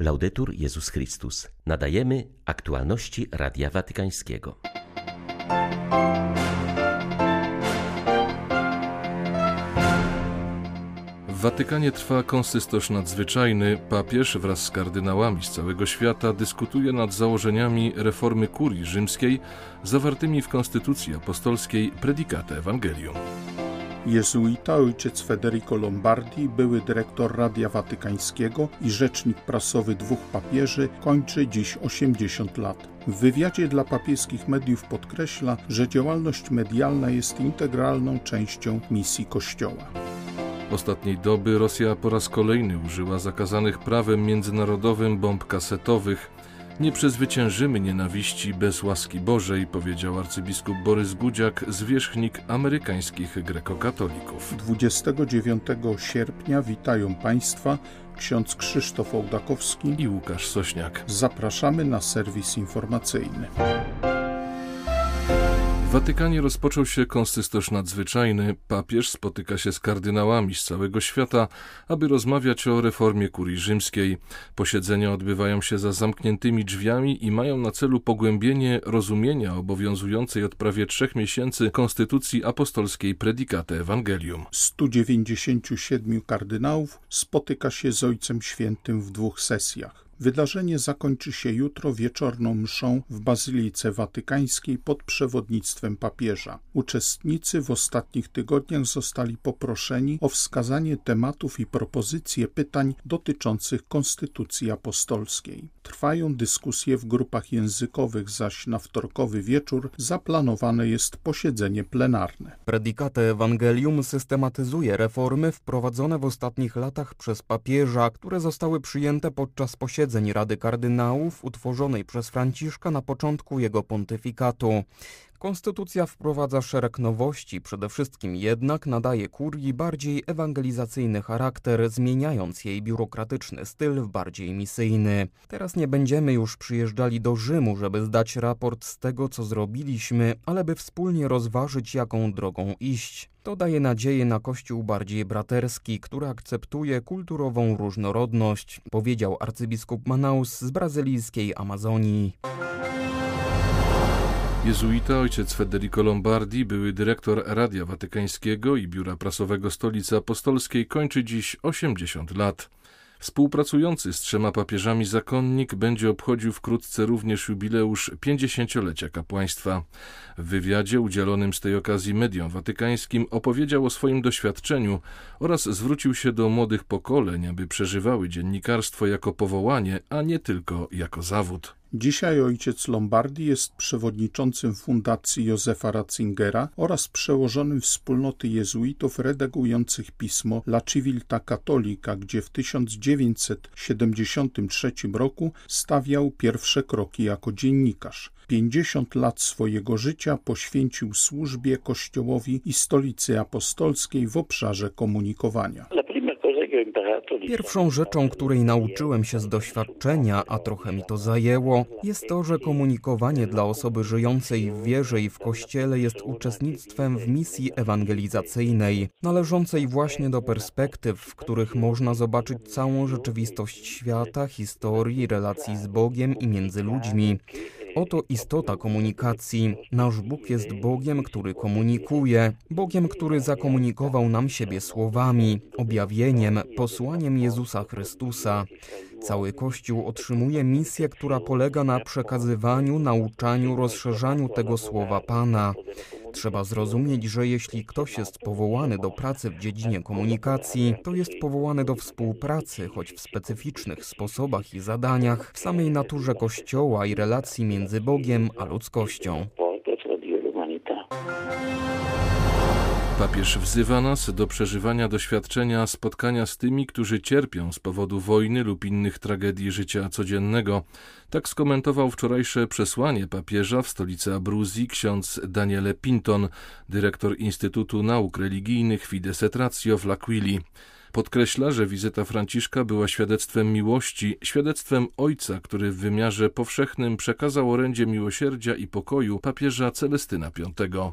Laudetur Jezus Chrystus. Nadajemy aktualności Radia Watykańskiego. W Watykanie trwa konsystosz nadzwyczajny. Papież wraz z kardynałami z całego świata dyskutuje nad założeniami reformy kurii rzymskiej zawartymi w Konstytucji Apostolskiej Predicate Evangelium. Jezuita ojciec Federico Lombardi, były dyrektor Radia Watykańskiego i rzecznik prasowy dwóch papieży, kończy dziś 80 lat. W wywiadzie dla papieskich mediów podkreśla, że działalność medialna jest integralną częścią misji Kościoła. Ostatniej doby Rosja po raz kolejny użyła zakazanych prawem międzynarodowym bomb kasetowych. Nie przezwyciężymy nienawiści bez łaski Bożej, powiedział arcybiskup Borys Gudziak, zwierzchnik amerykańskich grekokatolików. 29 sierpnia witają Państwa ksiądz Krzysztof Ołdakowski i Łukasz Sośniak. Zapraszamy na serwis informacyjny. Watykanie rozpoczął się konsystosz nadzwyczajny. Papież spotyka się z kardynałami z całego świata, aby rozmawiać o reformie kurii rzymskiej. Posiedzenia odbywają się za zamkniętymi drzwiami i mają na celu pogłębienie rozumienia obowiązującej od prawie trzech miesięcy konstytucji apostolskiej Predicate Evangelium. 197 kardynałów spotyka się z Ojcem Świętym w dwóch sesjach. Wydarzenie zakończy się jutro wieczorną mszą w Bazylice Watykańskiej pod przewodnictwem papieża. Uczestnicy w ostatnich tygodniach zostali poproszeni o wskazanie tematów i propozycje pytań dotyczących Konstytucji Apostolskiej. Trwają dyskusje w grupach językowych, zaś na wtorkowy wieczór zaplanowane jest posiedzenie plenarne. Predicate Evangelium systematyzuje reformy wprowadzone w ostatnich latach przez papieża, które zostały przyjęte podczas posiedzenia posiedzeń Rady Kardynałów utworzonej przez Franciszka na początku jego pontyfikatu. Konstytucja wprowadza szereg nowości, przede wszystkim jednak nadaje kurii bardziej ewangelizacyjny charakter, zmieniając jej biurokratyczny styl w bardziej misyjny. Teraz nie będziemy już przyjeżdżali do Rzymu, żeby zdać raport z tego, co zrobiliśmy, ale by wspólnie rozważyć, jaką drogą iść. To daje nadzieję na Kościół bardziej braterski, który akceptuje kulturową różnorodność, powiedział arcybiskup Manaus z brazylijskiej Amazonii. Jezuita ojciec Federico Lombardi, były dyrektor Radia Watykańskiego i Biura Prasowego Stolicy Apostolskiej, kończy dziś 80 lat. Współpracujący z trzema papieżami zakonnik będzie obchodził wkrótce również jubileusz 50-lecia kapłaństwa. W wywiadzie udzielonym z tej okazji mediom watykańskim opowiedział o swoim doświadczeniu oraz zwrócił się do młodych pokoleń, aby przeżywały dziennikarstwo jako powołanie, a nie tylko jako zawód. Dzisiaj ojciec Lombardi jest przewodniczącym Fundacji Józefa Ratzingera oraz przełożonym wspólnoty jezuitów redagujących pismo La Civiltà Cattolica, gdzie w 1973 roku stawiał pierwsze kroki jako dziennikarz. 50 lat swojego życia poświęcił służbie Kościołowi i Stolicy Apostolskiej w obszarze komunikowania. Pierwszą rzeczą, której nauczyłem się z doświadczenia, a trochę mi to zajęło, jest to, że komunikowanie dla osoby żyjącej w wierze i w Kościele jest uczestnictwem w misji ewangelizacyjnej, należącej właśnie do perspektyw, w których można zobaczyć całą rzeczywistość świata, historii, relacji z Bogiem i między ludźmi. Oto istota komunikacji. Nasz Bóg jest Bogiem, który komunikuje, Bogiem, który zakomunikował nam siebie słowami, objawieniem, posłaniem Jezusa Chrystusa. Cały Kościół otrzymuje misję, która polega na przekazywaniu, nauczaniu, rozszerzaniu tego słowa Pana. Trzeba zrozumieć, że jeśli ktoś jest powołany do pracy w dziedzinie komunikacji, to jest powołany do współpracy, choć w specyficznych sposobach i zadaniach, w samej naturze Kościoła i relacji między Bogiem a ludzkością. Papież wzywa nas do przeżywania doświadczenia spotkania z tymi, którzy cierpią z powodu wojny lub innych tragedii życia codziennego. Tak skomentował wczorajsze przesłanie papieża w stolicy Abruzji ksiądz Daniele Pinton, dyrektor Instytutu Nauk Religijnych Fides et Ratio w L'Aquili. Podkreśla, że wizyta Franciszka była świadectwem miłości, świadectwem Ojca, który w wymiarze powszechnym przekazał orędzie miłosierdzia i pokoju papieża Celestyna V.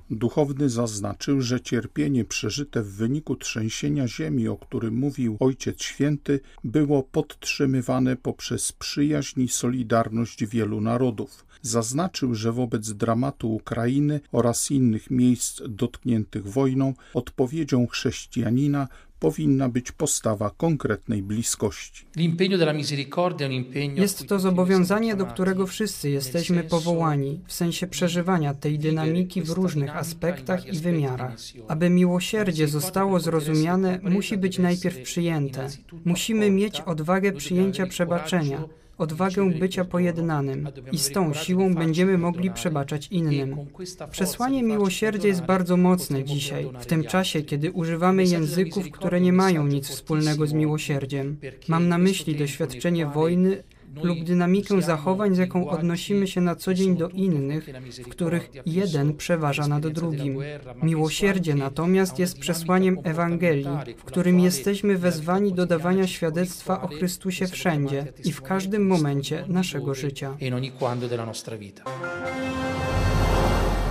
Duchowny zaznaczył, że cierpienie przeżyte w wyniku trzęsienia ziemi, o którym mówił Ojciec Święty, było podtrzymywane poprzez przyjaźń i solidarność wielu narodów. Zaznaczył, że wobec dramatu Ukrainy oraz innych miejsc dotkniętych wojną odpowiedzią chrześcijanina powinna być postawa konkretnej bliskości. Jest to zobowiązanie, do którego wszyscy jesteśmy powołani, w sensie przeżywania tej dynamiki w różnych aspektach i wymiarach. Aby miłosierdzie zostało zrozumiane, musi być najpierw przyjęte. Musimy mieć odwagę przyjęcia przebaczenia odwagę bycia pojednanym i z tą siłą będziemy mogli przebaczać innym. Przesłanie miłosierdzia jest bardzo mocne dzisiaj, w tym czasie, kiedy używamy języków, które nie mają nic wspólnego z miłosierdziem. Mam na myśli doświadczenie wojny lub dynamikę zachowań, z jaką odnosimy się na co dzień do innych, w których jeden przeważa nad drugim. Miłosierdzie natomiast jest przesłaniem Ewangelii, w którym jesteśmy wezwani do dawania świadectwa o Chrystusie wszędzie i w każdym momencie naszego życia.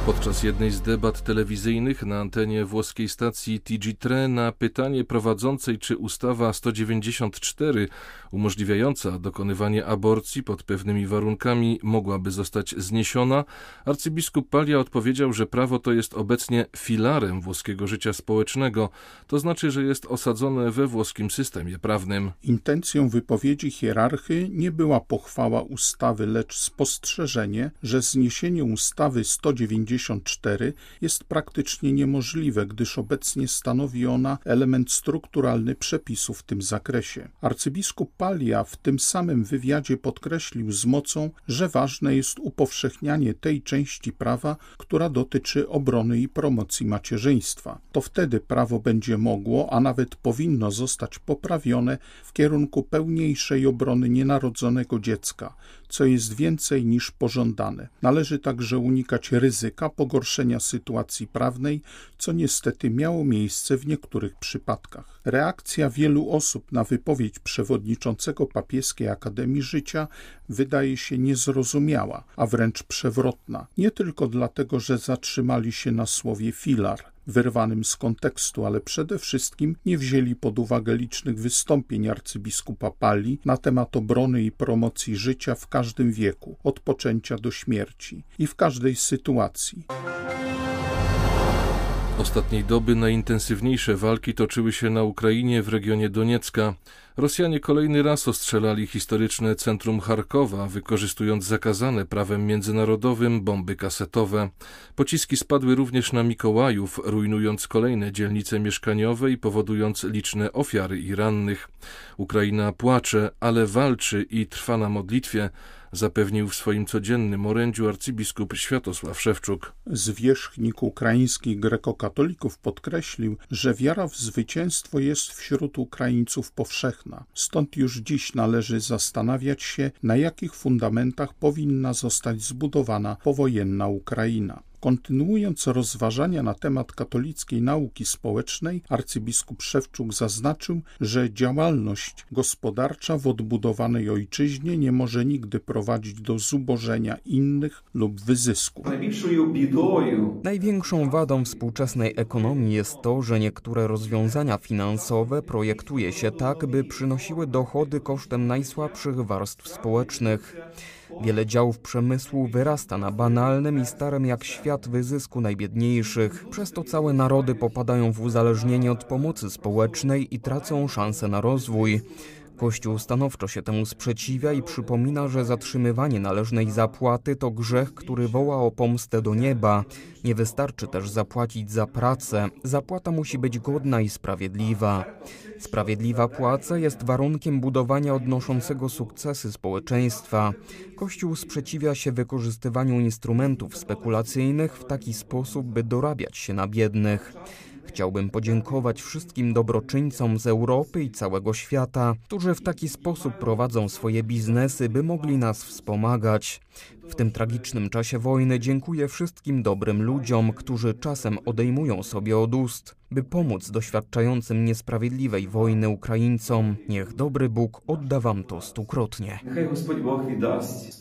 Podczas jednej z debat telewizyjnych na antenie włoskiej stacji TG3 na pytanie prowadzącej, czy ustawa 194 umożliwiająca dokonywanie aborcji pod pewnymi warunkami mogłaby zostać zniesiona, arcybiskup Palia odpowiedział, że prawo to jest obecnie filarem włoskiego życia społecznego, to znaczy, że jest osadzone we włoskim systemie prawnym. Intencją wypowiedzi hierarchy nie była pochwała ustawy, lecz spostrzeżenie, że zniesienie ustawy 194 jest praktycznie niemożliwe, gdyż obecnie stanowi ona element strukturalny przepisów w tym zakresie. Arcybiskup Palia w tym samym wywiadzie podkreślił z mocą, że ważne jest upowszechnianie tej części prawa, która dotyczy obrony i promocji macierzyństwa. To wtedy prawo będzie mogło, a nawet powinno zostać poprawione w kierunku pełniejszej obrony nienarodzonego dziecka, co jest więcej niż pożądane. Należy także unikać ryzyka pogorszenia sytuacji prawnej, co niestety miało miejsce w niektórych przypadkach. Reakcja wielu osób na wypowiedź przewodniczącego papieskiej Akademii Życia wydaje się niezrozumiała, a wręcz przewrotna. Nie tylko dlatego, że zatrzymali się na słowie filar, wyrwanym z kontekstu, ale przede wszystkim nie wzięli pod uwagę licznych wystąpień arcybiskupa Pali na temat obrony i promocji życia w każdym wieku, od poczęcia do śmierci i w każdej sytuacji. Ostatniej doby najintensywniejsze walki toczyły się na Ukrainie w regionie Doniecka. Rosjanie kolejny raz ostrzelali historyczne centrum Charkowa, wykorzystując zakazane prawem międzynarodowym bomby kasetowe. Pociski spadły również na Mikołajów, rujnując kolejne dzielnice mieszkaniowe i powodując liczne ofiary i rannych. Ukraina płacze, ale walczy i trwa na modlitwie zapewnił w swoim codziennym orędziu arcybiskup Światosław Szewczuk. Zwierzchnik ukraińskich grekokatolików podkreślił, że wiara w zwycięstwo jest wśród Ukraińców powszechna. Stąd już dziś należy zastanawiać się, na jakich fundamentach powinna zostać zbudowana powojenna Ukraina. Kontynuując rozważania na temat katolickiej nauki społecznej, arcybiskup Szewczuk zaznaczył, że działalność gospodarcza w odbudowanej ojczyźnie nie może nigdy prowadzić do zubożenia innych lub wyzysku. Największą wadą współczesnej ekonomii jest to, że niektóre rozwiązania finansowe projektuje się tak, by przynosiły dochody kosztem najsłabszych warstw społecznych. Wiele działów przemysłu wyrasta na banalnym i starym jak świat wyzysku najbiedniejszych. Przez to całe narody popadają w uzależnienie od pomocy społecznej i tracą szansę na rozwój. Kościół stanowczo się temu sprzeciwia i przypomina, że zatrzymywanie należnej zapłaty to grzech, który woła o pomstę do nieba. Nie wystarczy też zapłacić za pracę. Zapłata musi być godna i sprawiedliwa. Sprawiedliwa płaca jest warunkiem budowania odnoszącego sukcesy społeczeństwa. Kościół sprzeciwia się wykorzystywaniu instrumentów spekulacyjnych w taki sposób, by dorabiać się na biednych. Chciałbym podziękować wszystkim dobroczyńcom z Europy i całego świata, którzy w taki sposób prowadzą swoje biznesy, by mogli nas wspomagać. W tym tragicznym czasie wojny dziękuję wszystkim dobrym ludziom, którzy czasem odejmują sobie od ust, by pomóc doświadczającym niesprawiedliwej wojny Ukraińcom. Niech dobry Bóg odda wam to stukrotnie. Niechaj Bóg wydaść z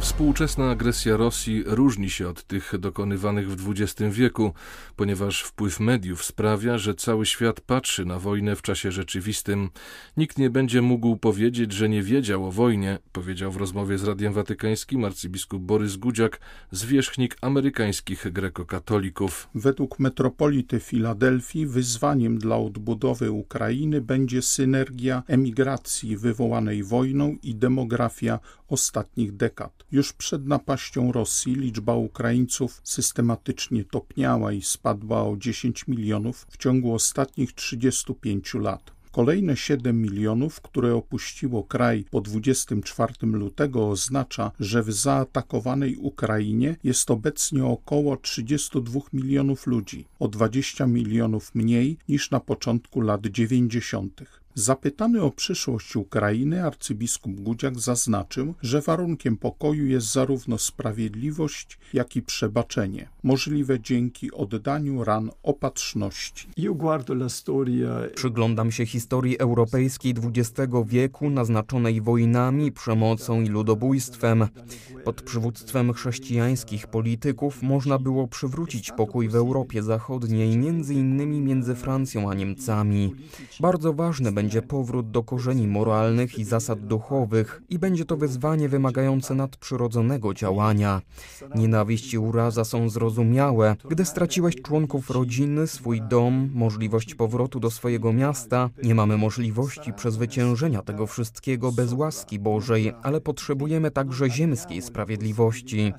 Współczesna agresja Rosji różni się od tych dokonywanych w XX wieku, ponieważ wpływ mediów sprawia, że cały świat patrzy na wojnę w czasie rzeczywistym. Nikt nie będzie mógł powiedzieć, że nie wiedział o wojnie, powiedział w rozmowie z Radiem Watykańskim arcybiskup Borys Gudziak, zwierzchnik amerykańskich grekokatolików. Według metropolity Filadelfii wyzwaniem dla odbudowy Ukrainy będzie synergia emigracji wywołanej wojną i demografia ostatnich dekad. Już przed napaścią Rosji liczba Ukraińców systematycznie topniała i spadła o 10 milionów w ciągu ostatnich 35 lat. Kolejne 7 milionów, które opuściło kraj po 24 lutego, oznacza, że w zaatakowanej Ukrainie jest obecnie około 32 milionów ludzi, o 20 milionów mniej niż na początku lat 90. Zapytany o przyszłość Ukrainy, arcybiskup Gudziak zaznaczył, że warunkiem pokoju jest zarówno sprawiedliwość, jak i przebaczenie, możliwe dzięki oddaniu ran opatrzności. Przyglądam się historii europejskiej XX wieku, naznaczonej wojnami, przemocą i ludobójstwem. Pod przywództwem chrześcijańskich polityków można było przywrócić pokój w Europie Zachodniej, między innymi między Francją a Niemcami. Bardzo ważne będzie powrót do korzeni moralnych i zasad duchowych i będzie to wyzwanie wymagające nadprzyrodzonego działania. Nienawiść i uraza są zrozumiałe. Gdy straciłeś członków rodziny, swój dom, możliwość powrotu do swojego miasta, nie mamy możliwości przezwyciężenia tego wszystkiego bez łaski Bożej, ale potrzebujemy także ziemskiej sprawiedliwości.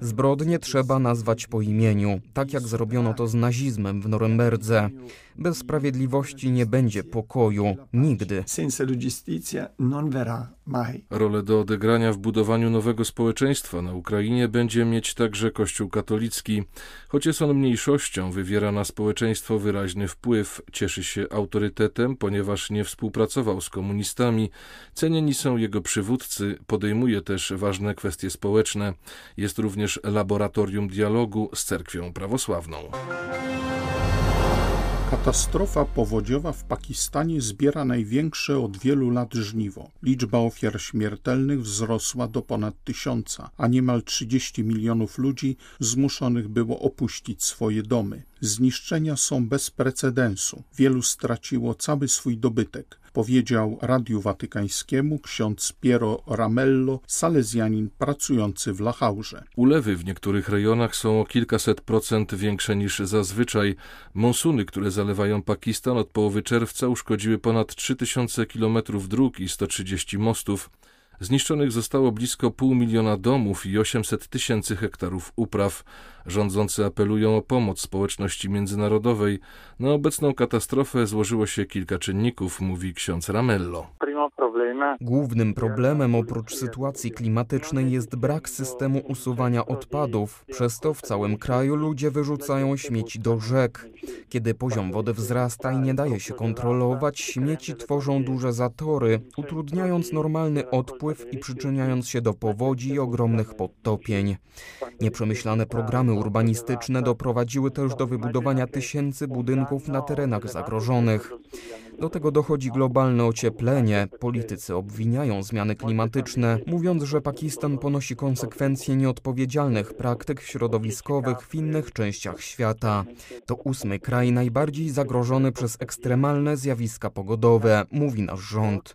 Zbrodnie trzeba nazwać po imieniu, tak jak zrobiono to z nazizmem w Norymberdze. Bez sprawiedliwości nie będzie pokoju. Nigdy. Rolę do odegrania w budowaniu nowego społeczeństwa na Ukrainie będzie mieć także Kościół katolicki. Choć jest on mniejszością, wywiera na społeczeństwo wyraźny wpływ, cieszy się autorytetem, ponieważ nie współpracował z komunistami, cenieni są jego przywódcy, podejmuje też ważne kwestie społeczne. Jest również laboratorium dialogu z cerkwią prawosławną. Katastrofa powodziowa w Pakistanie zbiera największe od wielu lat żniwo. Liczba ofiar śmiertelnych wzrosła do ponad tysiąca, a niemal 30 milionów ludzi zmuszonych było opuścić swoje domy. Zniszczenia są bez precedensu. Wielu straciło cały swój dobytek powiedział Radiu Watykańskiemu ksiądz Piero Ramello, salezjanin pracujący w Lachaurze. Ulewy w niektórych rejonach są o kilkaset procent większe niż zazwyczaj. Monsuny, które zalewają Pakistan od połowy czerwca uszkodziły ponad 3000 kilometrów dróg i 130 mostów. Zniszczonych zostało blisko pół miliona domów i 800 tysięcy hektarów upraw. Rządzący apelują o pomoc społeczności międzynarodowej. Na obecną katastrofę złożyło się kilka czynników, mówi ksiądz Ramello. Głównym problemem oprócz sytuacji klimatycznej jest brak systemu usuwania odpadów. Przez to w całym kraju ludzie wyrzucają śmieci do rzek. Kiedy poziom wody wzrasta i nie daje się kontrolować, śmieci tworzą duże zatory, utrudniając normalny odpływ i przyczyniając się do powodzi i ogromnych podtopień. Nieprzemyślane programy urbanistyczne doprowadziły też do wybudowania tysięcy budynków na terenach zagrożonych. Do tego dochodzi globalne ocieplenie. Politycy obwiniają zmiany klimatyczne, mówiąc, że Pakistan ponosi konsekwencje nieodpowiedzialnych praktyk środowiskowych w innych częściach świata. To ósmy kraj najbardziej zagrożony przez ekstremalne zjawiska pogodowe, mówi nasz rząd.